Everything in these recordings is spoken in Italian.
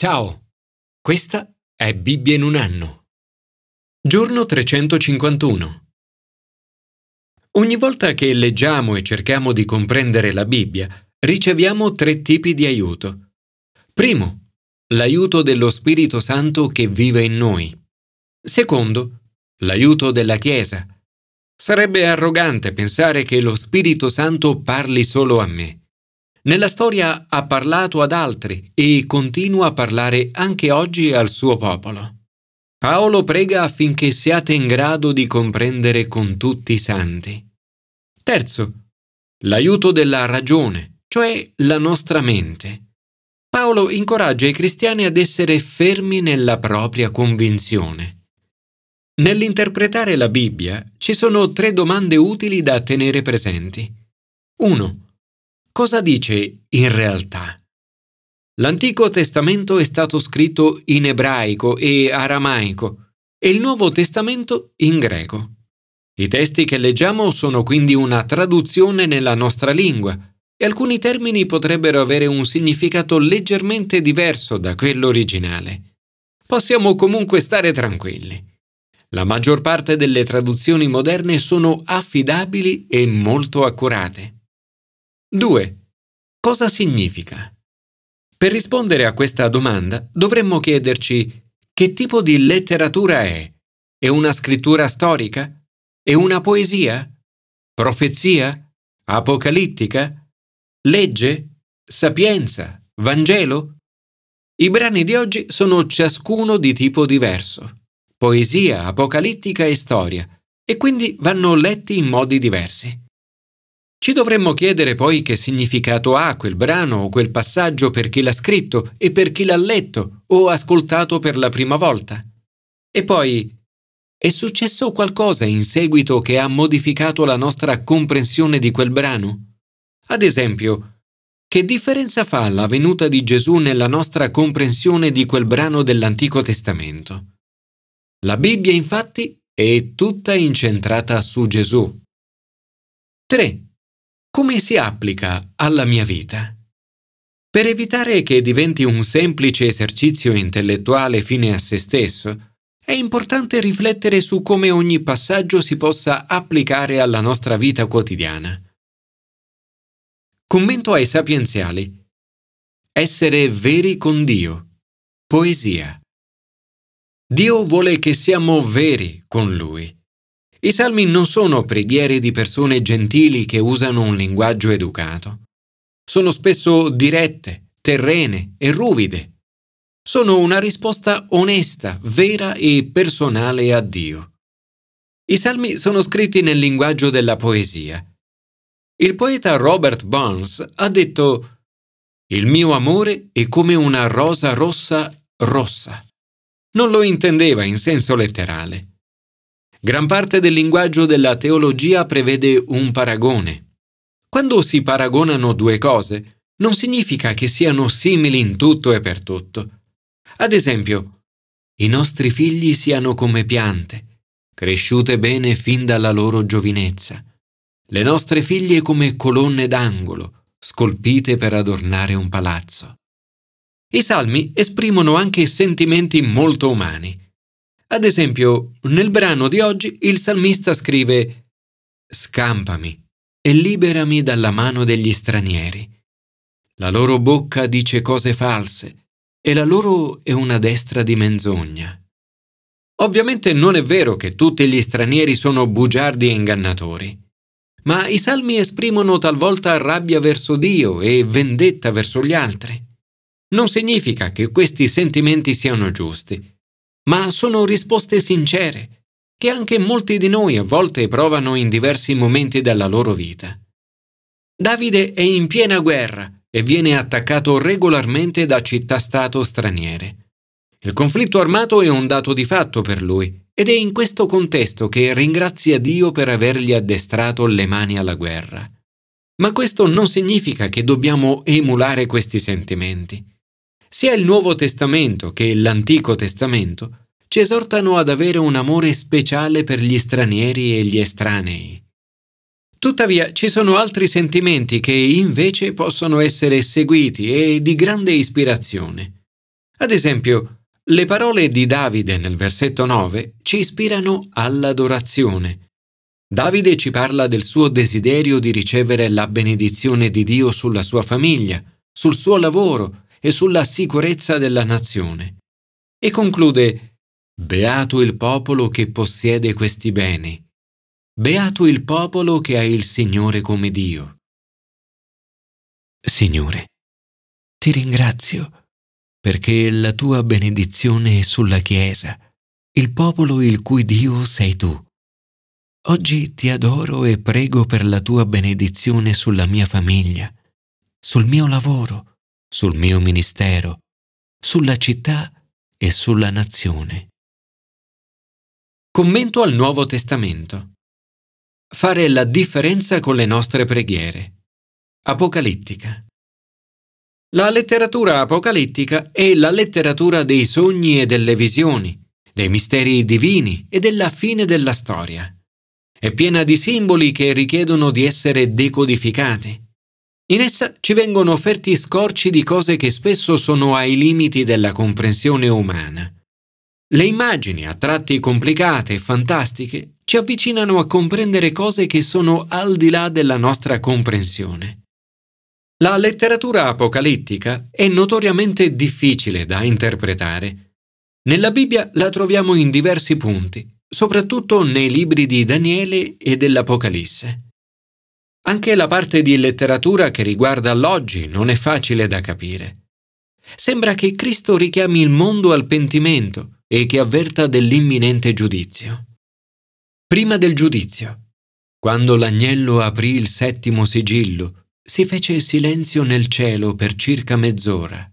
Ciao, questa è Bibbia in un anno. Giorno 351. Ogni volta che leggiamo e cerchiamo di comprendere la Bibbia, riceviamo tre tipi di aiuto. Primo, l'aiuto dello Spirito Santo che vive in noi. Secondo, l'aiuto della Chiesa. Sarebbe arrogante pensare che lo Spirito Santo parli solo a me. Nella storia ha parlato ad altri e continua a parlare anche oggi al suo popolo. Paolo prega affinché siate in grado di comprendere con tutti i santi. Terzo, l'aiuto della ragione, cioè la nostra mente. Paolo incoraggia i cristiani ad essere fermi nella propria convinzione. Nell'interpretare la Bibbia ci sono tre domande utili da tenere presenti. 1 cosa dice in realtà? L'Antico Testamento è stato scritto in ebraico e aramaico e il Nuovo Testamento in greco. I testi che leggiamo sono quindi una traduzione nella nostra lingua e alcuni termini potrebbero avere un significato leggermente diverso da quello originale. Possiamo comunque stare tranquilli. La maggior parte delle traduzioni moderne sono affidabili e molto accurate. 2. Cosa significa? Per rispondere a questa domanda dovremmo chiederci che tipo di letteratura è? È una scrittura storica? È una poesia? Profezia? Apocalittica? Legge? Sapienza? Vangelo? I brani di oggi sono ciascuno di tipo diverso. Poesia, apocalittica e storia, e quindi vanno letti in modi diversi. Ci dovremmo chiedere poi che significato ha quel brano o quel passaggio per chi l'ha scritto e per chi l'ha letto o ascoltato per la prima volta. E poi, è successo qualcosa in seguito che ha modificato la nostra comprensione di quel brano? Ad esempio, che differenza fa la venuta di Gesù nella nostra comprensione di quel brano dell'Antico Testamento? La Bibbia infatti è tutta incentrata su Gesù. 3 come si applica alla mia vita? Per evitare che diventi un semplice esercizio intellettuale fine a se stesso, è importante riflettere su come ogni passaggio si possa applicare alla nostra vita quotidiana. Commento ai sapienziali. Essere veri con Dio. Poesia. Dio vuole che siamo veri con Lui. I salmi non sono preghiere di persone gentili che usano un linguaggio educato. Sono spesso dirette, terrene e ruvide. Sono una risposta onesta, vera e personale a Dio. I salmi sono scritti nel linguaggio della poesia. Il poeta Robert Burns ha detto Il mio amore è come una rosa rossa rossa. Non lo intendeva in senso letterale. Gran parte del linguaggio della teologia prevede un paragone. Quando si paragonano due cose, non significa che siano simili in tutto e per tutto. Ad esempio, i nostri figli siano come piante, cresciute bene fin dalla loro giovinezza, le nostre figlie come colonne d'angolo, scolpite per adornare un palazzo. I salmi esprimono anche sentimenti molto umani. Ad esempio, nel brano di oggi il salmista scrive Scampami e liberami dalla mano degli stranieri. La loro bocca dice cose false e la loro è una destra di menzogna. Ovviamente non è vero che tutti gli stranieri sono bugiardi e ingannatori, ma i salmi esprimono talvolta rabbia verso Dio e vendetta verso gli altri. Non significa che questi sentimenti siano giusti, ma sono risposte sincere, che anche molti di noi a volte provano in diversi momenti della loro vita. Davide è in piena guerra e viene attaccato regolarmente da città-stato straniere. Il conflitto armato è un dato di fatto per lui ed è in questo contesto che ringrazia Dio per avergli addestrato le mani alla guerra. Ma questo non significa che dobbiamo emulare questi sentimenti. Sia il Nuovo Testamento che l'Antico Testamento ci esortano ad avere un amore speciale per gli stranieri e gli estranei. Tuttavia ci sono altri sentimenti che invece possono essere seguiti e di grande ispirazione. Ad esempio, le parole di Davide nel versetto 9 ci ispirano all'adorazione. Davide ci parla del suo desiderio di ricevere la benedizione di Dio sulla sua famiglia, sul suo lavoro e sulla sicurezza della nazione. E conclude Beato il popolo che possiede questi beni. Beato il popolo che ha il Signore come Dio. Signore, ti ringrazio perché la tua benedizione è sulla Chiesa, il popolo il cui Dio sei tu. Oggi ti adoro e prego per la tua benedizione sulla mia famiglia, sul mio lavoro, sul mio ministero, sulla città e sulla nazione. Commento al Nuovo Testamento. Fare la differenza con le nostre preghiere. Apocalittica. La letteratura apocalittica è la letteratura dei sogni e delle visioni, dei misteri divini e della fine della storia. È piena di simboli che richiedono di essere decodificati. In essa ci vengono offerti scorci di cose che spesso sono ai limiti della comprensione umana. Le immagini, a tratti complicate e fantastiche, ci avvicinano a comprendere cose che sono al di là della nostra comprensione. La letteratura apocalittica è notoriamente difficile da interpretare. Nella Bibbia la troviamo in diversi punti, soprattutto nei libri di Daniele e dell'Apocalisse. Anche la parte di letteratura che riguarda l'oggi non è facile da capire. Sembra che Cristo richiami il mondo al pentimento, e che avverta dell'imminente giudizio. Prima del giudizio, quando l'agnello aprì il settimo sigillo, si fece silenzio nel cielo per circa mezz'ora.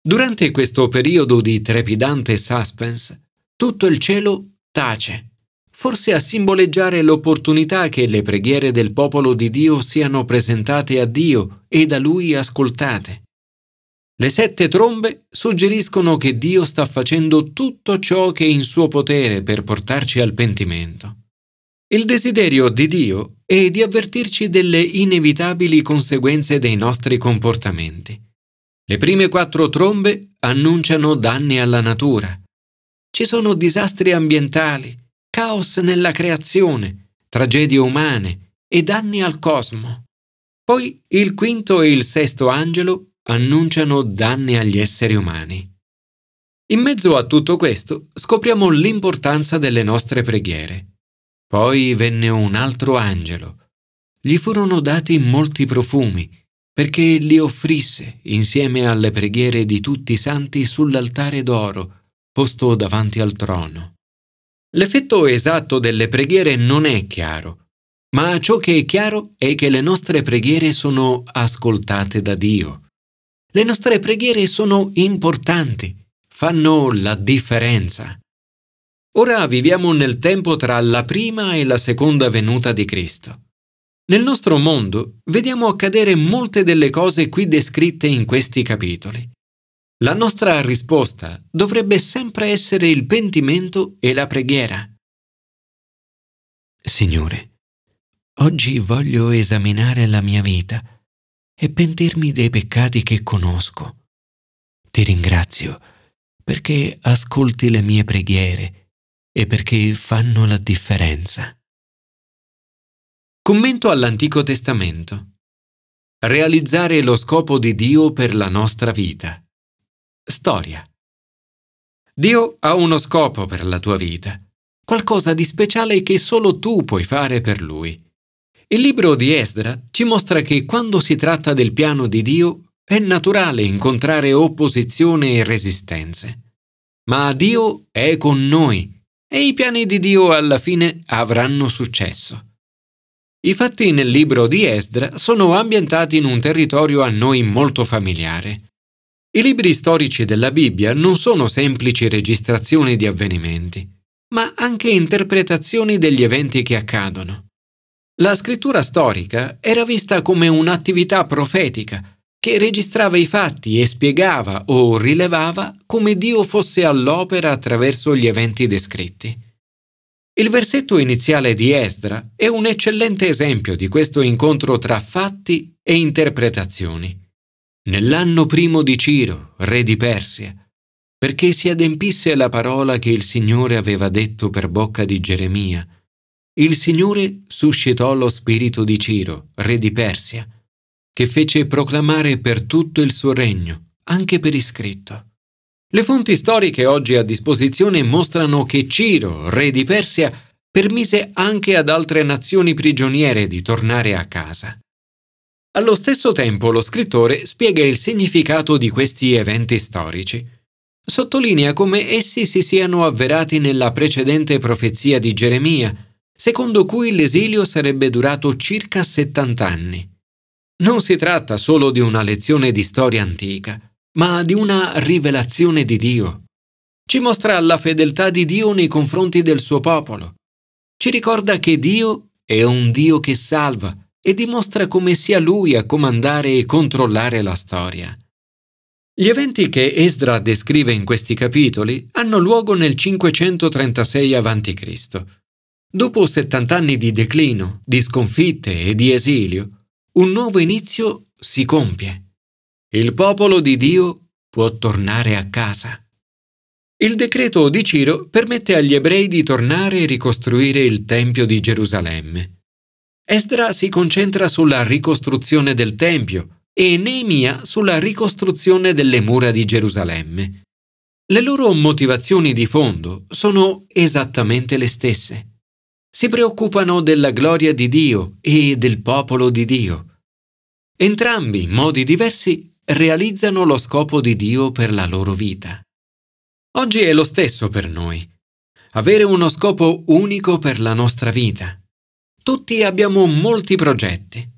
Durante questo periodo di trepidante suspense, tutto il cielo tace, forse a simboleggiare l'opportunità che le preghiere del popolo di Dio siano presentate a Dio e da Lui ascoltate. Le sette trombe suggeriscono che Dio sta facendo tutto ciò che è in suo potere per portarci al pentimento. Il desiderio di Dio è di avvertirci delle inevitabili conseguenze dei nostri comportamenti. Le prime quattro trombe annunciano danni alla natura. Ci sono disastri ambientali, caos nella creazione, tragedie umane e danni al cosmo. Poi il quinto e il sesto angelo annunciano danni agli esseri umani. In mezzo a tutto questo scopriamo l'importanza delle nostre preghiere. Poi venne un altro angelo. Gli furono dati molti profumi, perché li offrisse insieme alle preghiere di tutti i santi sull'altare d'oro, posto davanti al trono. L'effetto esatto delle preghiere non è chiaro, ma ciò che è chiaro è che le nostre preghiere sono ascoltate da Dio. Le nostre preghiere sono importanti, fanno la differenza. Ora viviamo nel tempo tra la prima e la seconda venuta di Cristo. Nel nostro mondo vediamo accadere molte delle cose qui descritte in questi capitoli. La nostra risposta dovrebbe sempre essere il pentimento e la preghiera. Signore, oggi voglio esaminare la mia vita e pentirmi dei peccati che conosco. Ti ringrazio perché ascolti le mie preghiere e perché fanno la differenza. Commento all'Antico Testamento. Realizzare lo scopo di Dio per la nostra vita. Storia. Dio ha uno scopo per la tua vita, qualcosa di speciale che solo tu puoi fare per Lui. Il libro di Esdra ci mostra che quando si tratta del piano di Dio è naturale incontrare opposizione e resistenze. Ma Dio è con noi e i piani di Dio alla fine avranno successo. I fatti nel libro di Esdra sono ambientati in un territorio a noi molto familiare. I libri storici della Bibbia non sono semplici registrazioni di avvenimenti, ma anche interpretazioni degli eventi che accadono. La scrittura storica era vista come un'attività profetica che registrava i fatti e spiegava o rilevava come Dio fosse all'opera attraverso gli eventi descritti. Il versetto iniziale di Esdra è un eccellente esempio di questo incontro tra fatti e interpretazioni. Nell'anno primo di Ciro, re di Persia, perché si adempisse la parola che il Signore aveva detto per bocca di Geremia. Il Signore suscitò lo spirito di Ciro, re di Persia, che fece proclamare per tutto il suo regno, anche per iscritto. Le fonti storiche oggi a disposizione mostrano che Ciro, re di Persia, permise anche ad altre nazioni prigioniere di tornare a casa. Allo stesso tempo lo scrittore spiega il significato di questi eventi storici sottolinea come essi si siano avverati nella precedente profezia di Geremia, secondo cui l'esilio sarebbe durato circa 70 anni. Non si tratta solo di una lezione di storia antica, ma di una rivelazione di Dio. Ci mostra la fedeltà di Dio nei confronti del suo popolo. Ci ricorda che Dio è un Dio che salva e dimostra come sia Lui a comandare e controllare la storia. Gli eventi che Esdra descrive in questi capitoli hanno luogo nel 536 a.C. Dopo 70 anni di declino, di sconfitte e di esilio, un nuovo inizio si compie. Il popolo di Dio può tornare a casa. Il decreto di Ciro permette agli ebrei di tornare e ricostruire il Tempio di Gerusalemme. Esdra si concentra sulla ricostruzione del Tempio e Neemia sulla ricostruzione delle mura di Gerusalemme. Le loro motivazioni di fondo sono esattamente le stesse. Si preoccupano della gloria di Dio e del popolo di Dio. Entrambi, in modi diversi, realizzano lo scopo di Dio per la loro vita. Oggi è lo stesso per noi. Avere uno scopo unico per la nostra vita. Tutti abbiamo molti progetti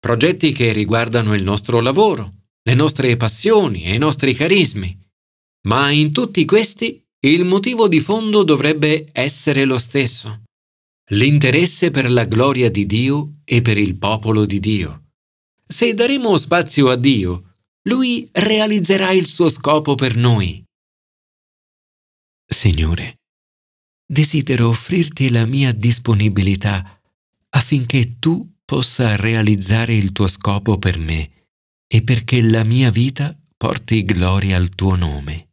progetti che riguardano il nostro lavoro, le nostre passioni e i nostri carismi. Ma in tutti questi il motivo di fondo dovrebbe essere lo stesso. L'interesse per la gloria di Dio e per il popolo di Dio. Se daremo spazio a Dio, Lui realizzerà il suo scopo per noi. Signore, desidero offrirti la mia disponibilità affinché tu possa realizzare il tuo scopo per me e perché la mia vita porti gloria al tuo nome.